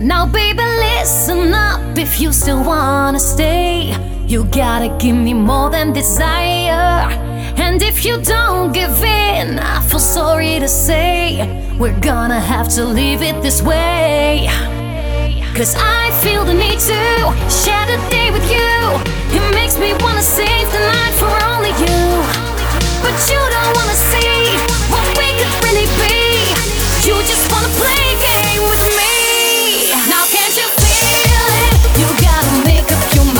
Now, baby, listen up if you still wanna stay. You gotta give me more than desire. And if you don't give in, I feel sorry to say, we're gonna have to leave it this way. Cause I feel the need to share the day with you. It makes me wanna save the night for only you. But you don't wanna see what we could really be. You just wanna play games.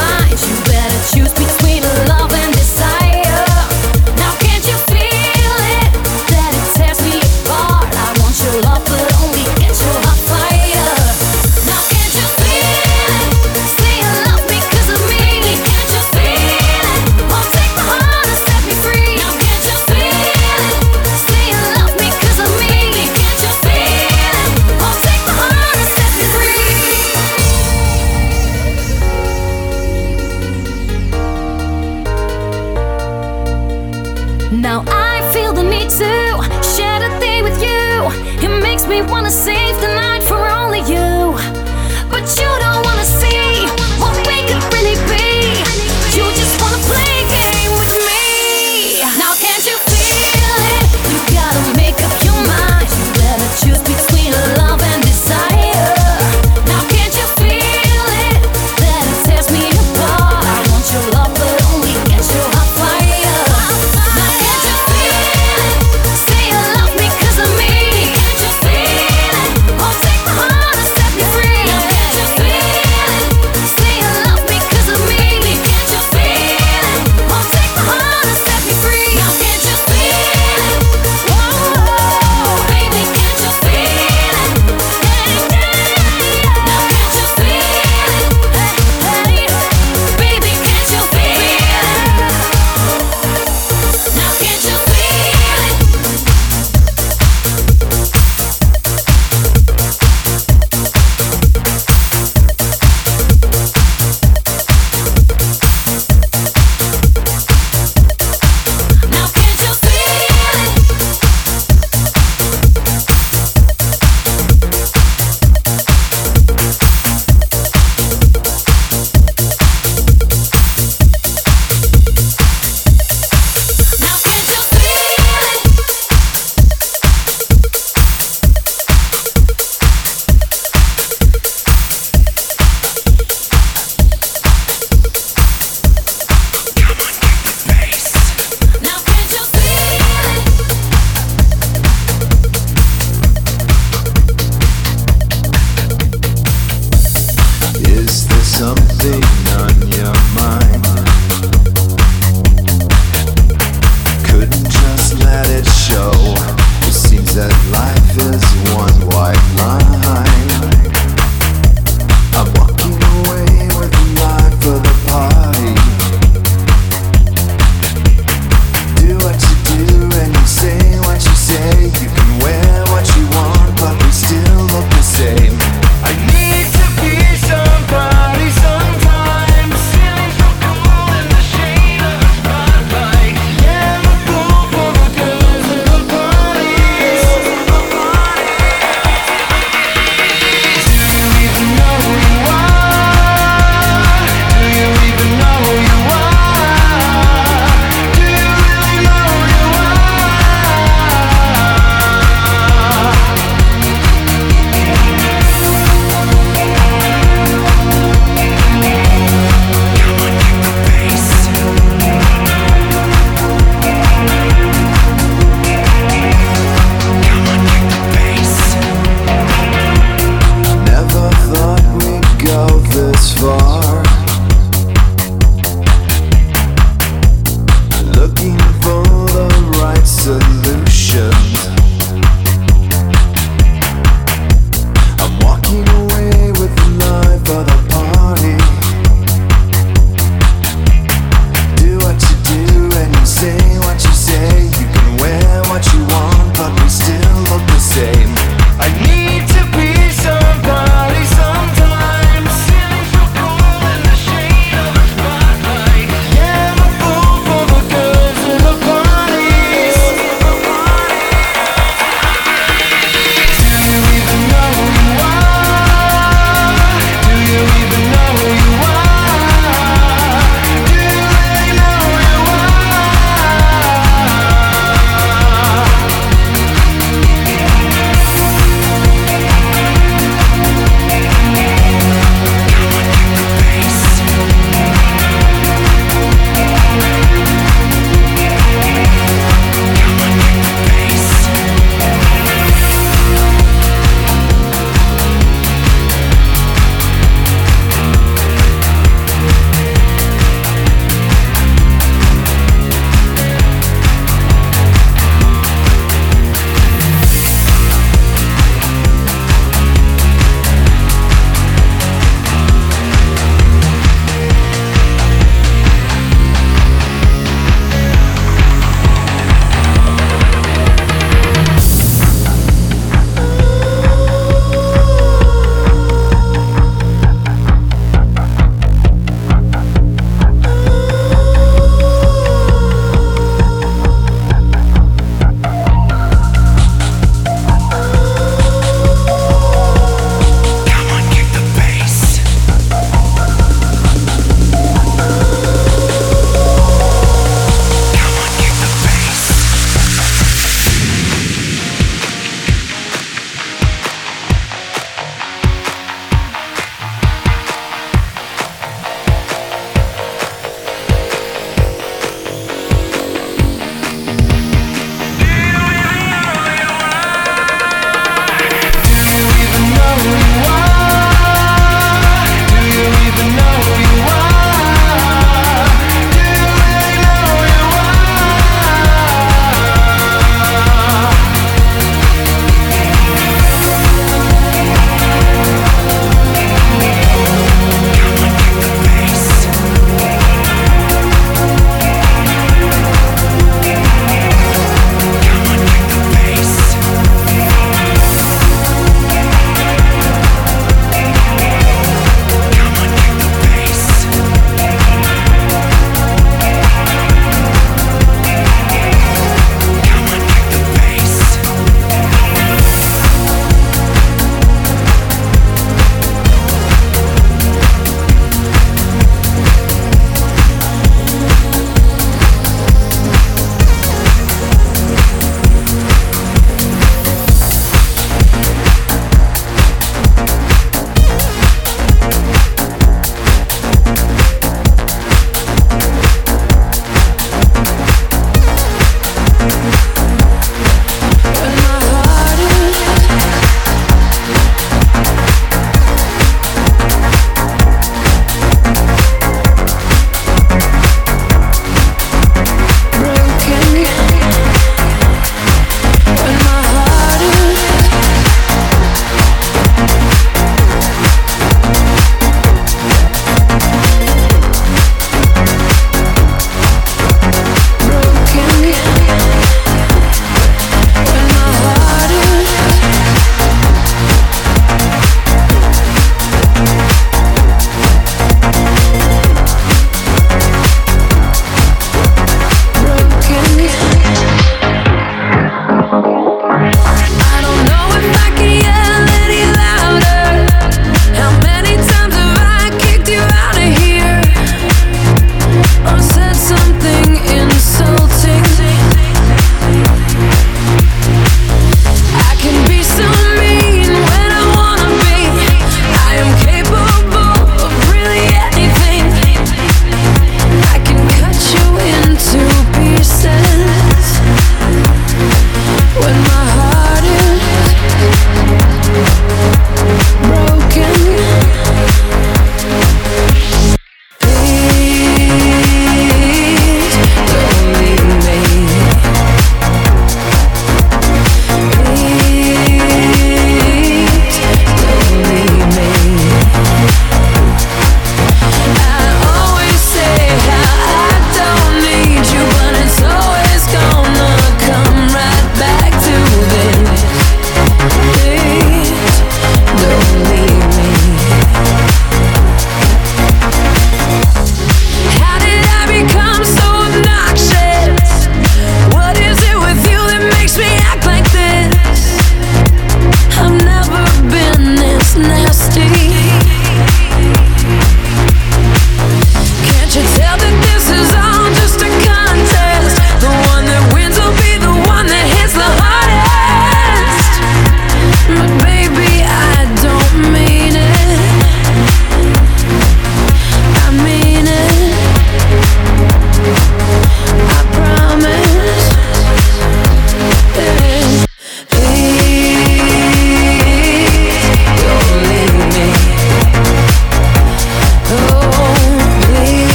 mind, you better choose between.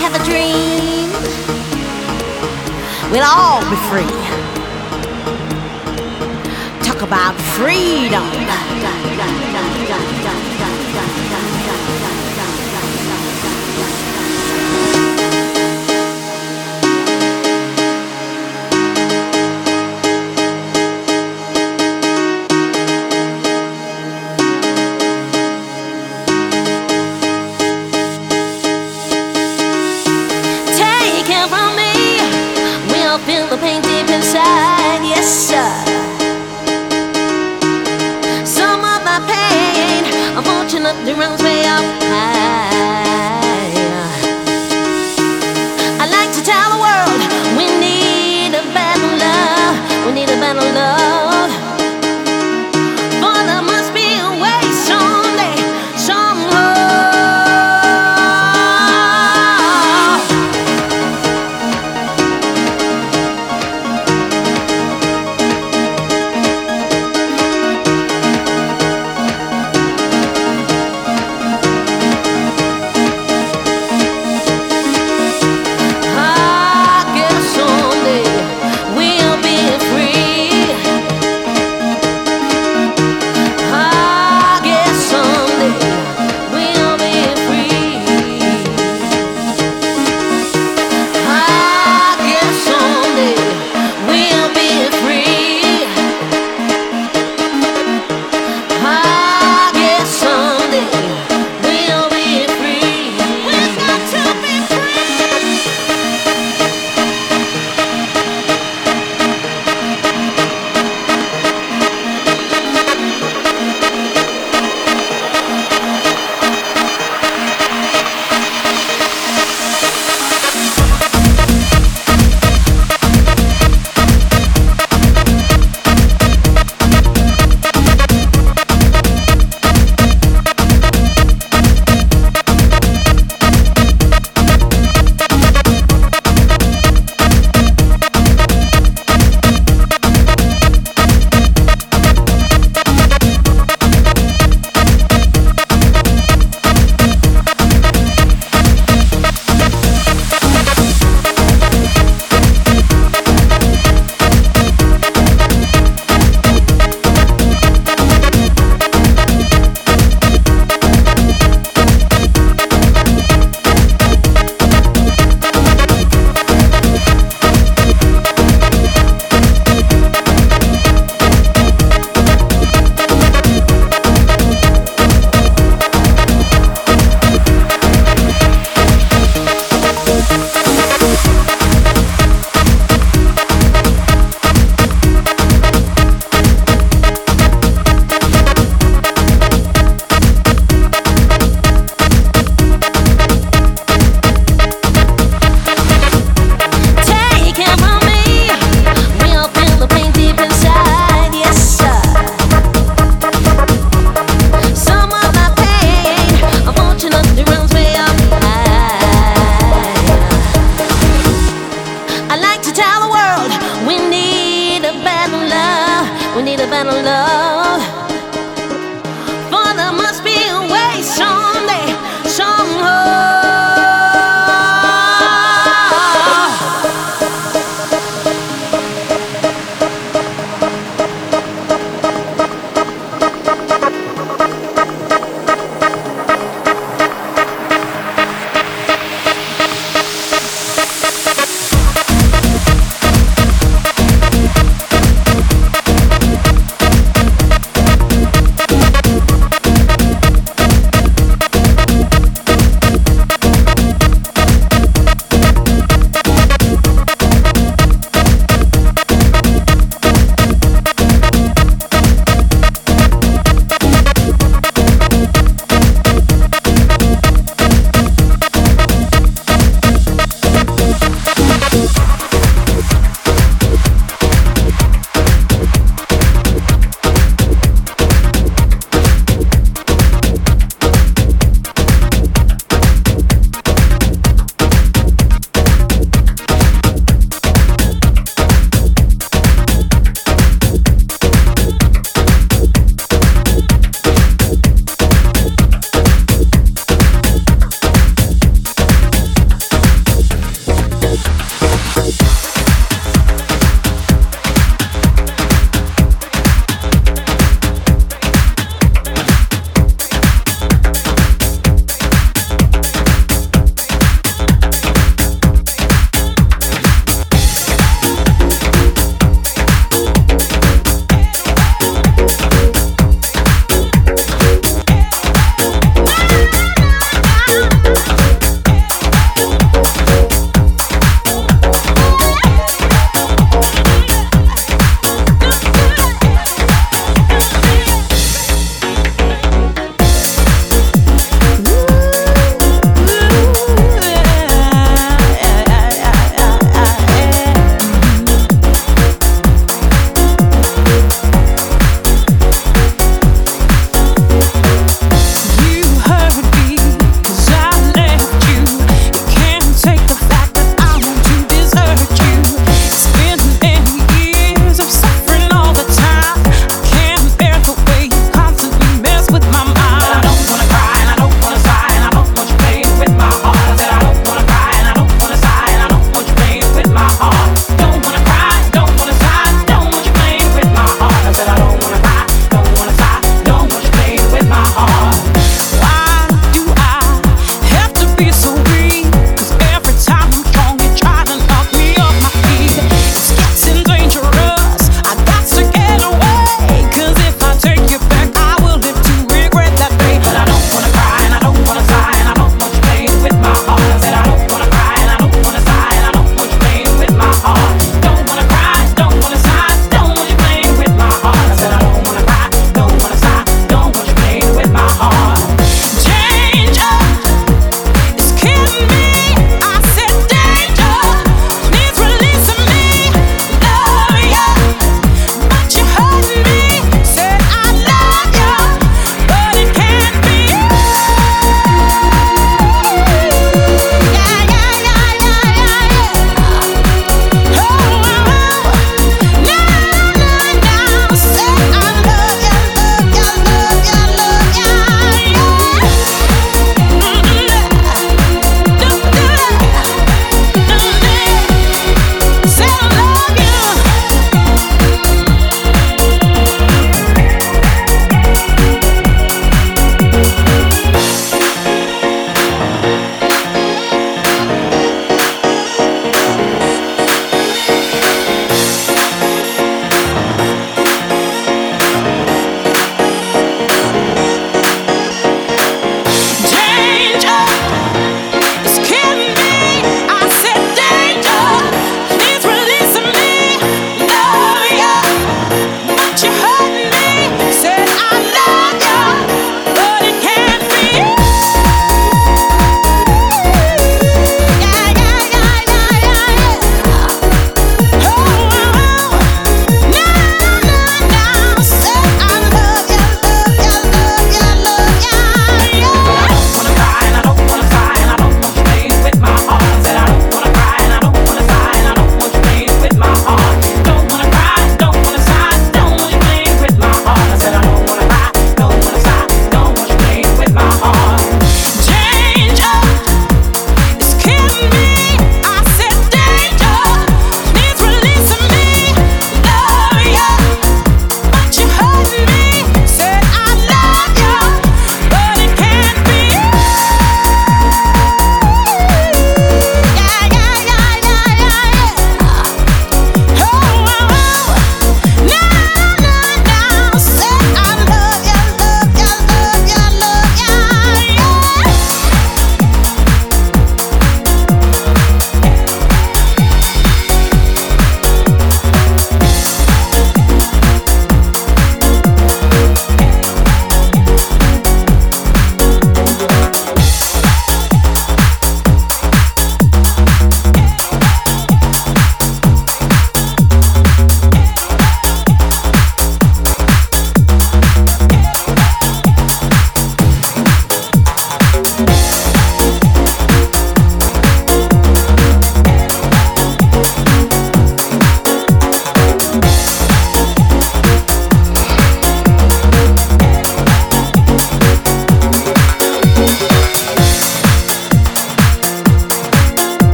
have a dream, we'll all be free. Talk about freedom.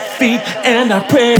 Feet, and I pray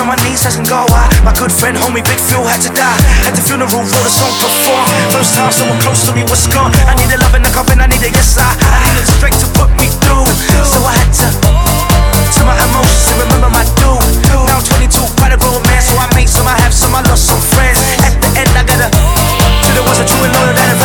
on my knees, doesn't go out. My good friend, homie, Big Phil had to die. At the funeral, wrote a song perform. First time someone close to me was gone. I needed love in the coffin, I needed a yes, I, I needed strength to put me through. So I had to. To my emotions and remember my dude. Now I'm 22, quite a grown man, so I made some, I have some, I lost some friends. At the end, I gotta. To the ones that true and loyal that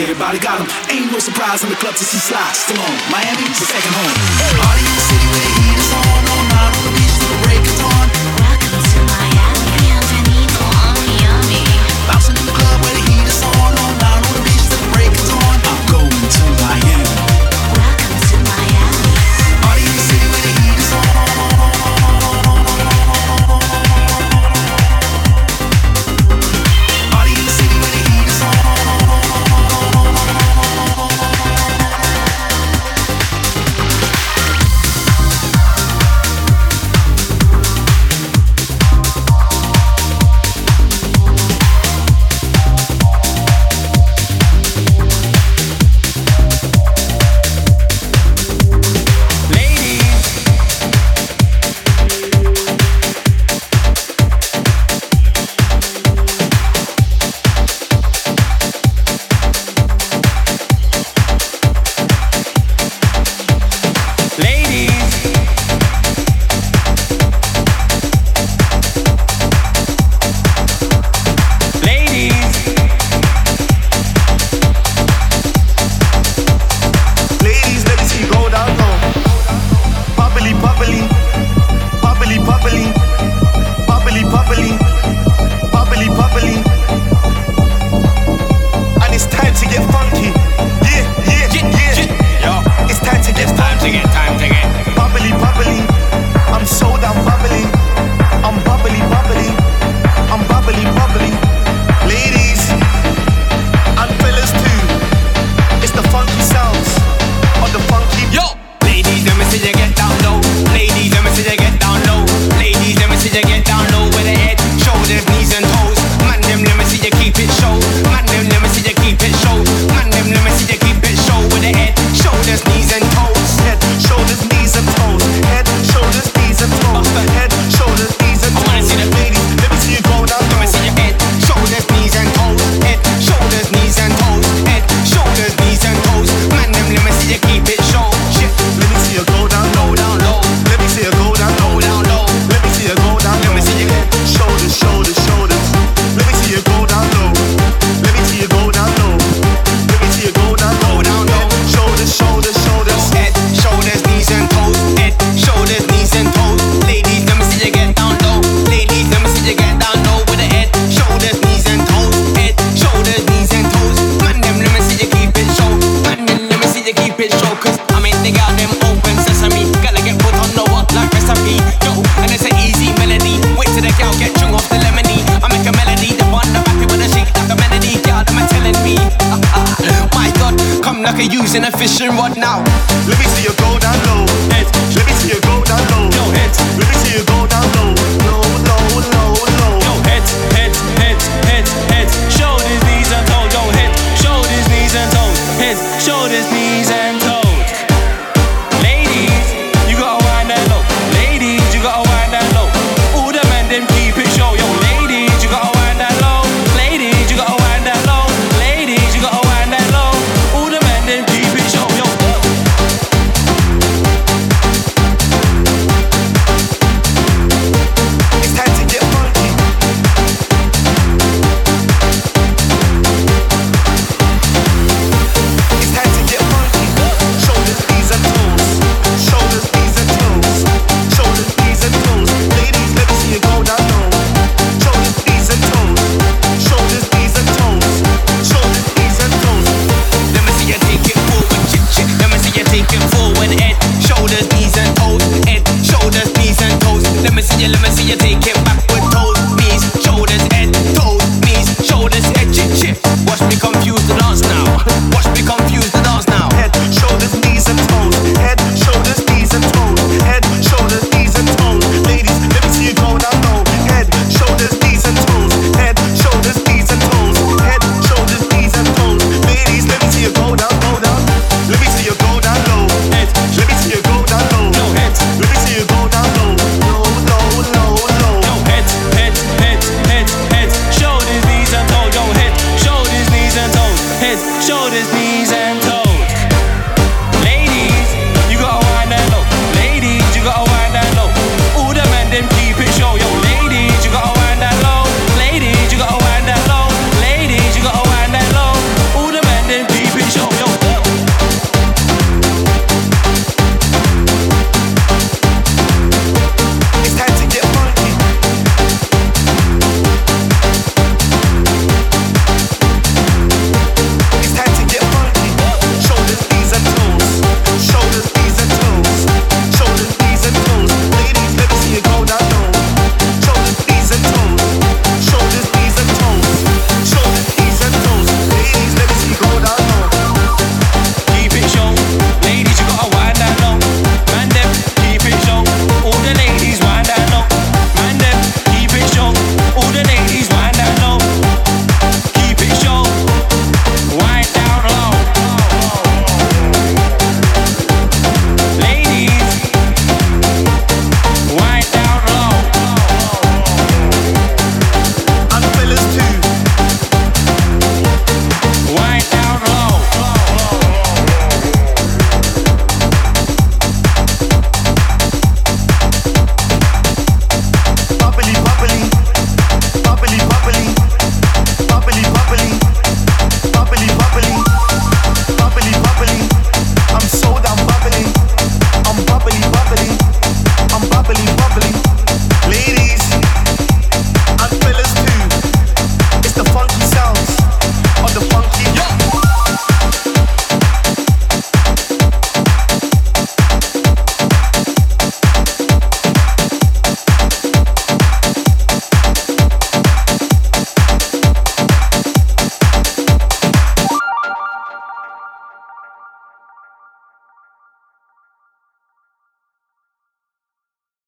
Everybody got them. Ain't no surprise in the club to see Sly Stallone. Miami,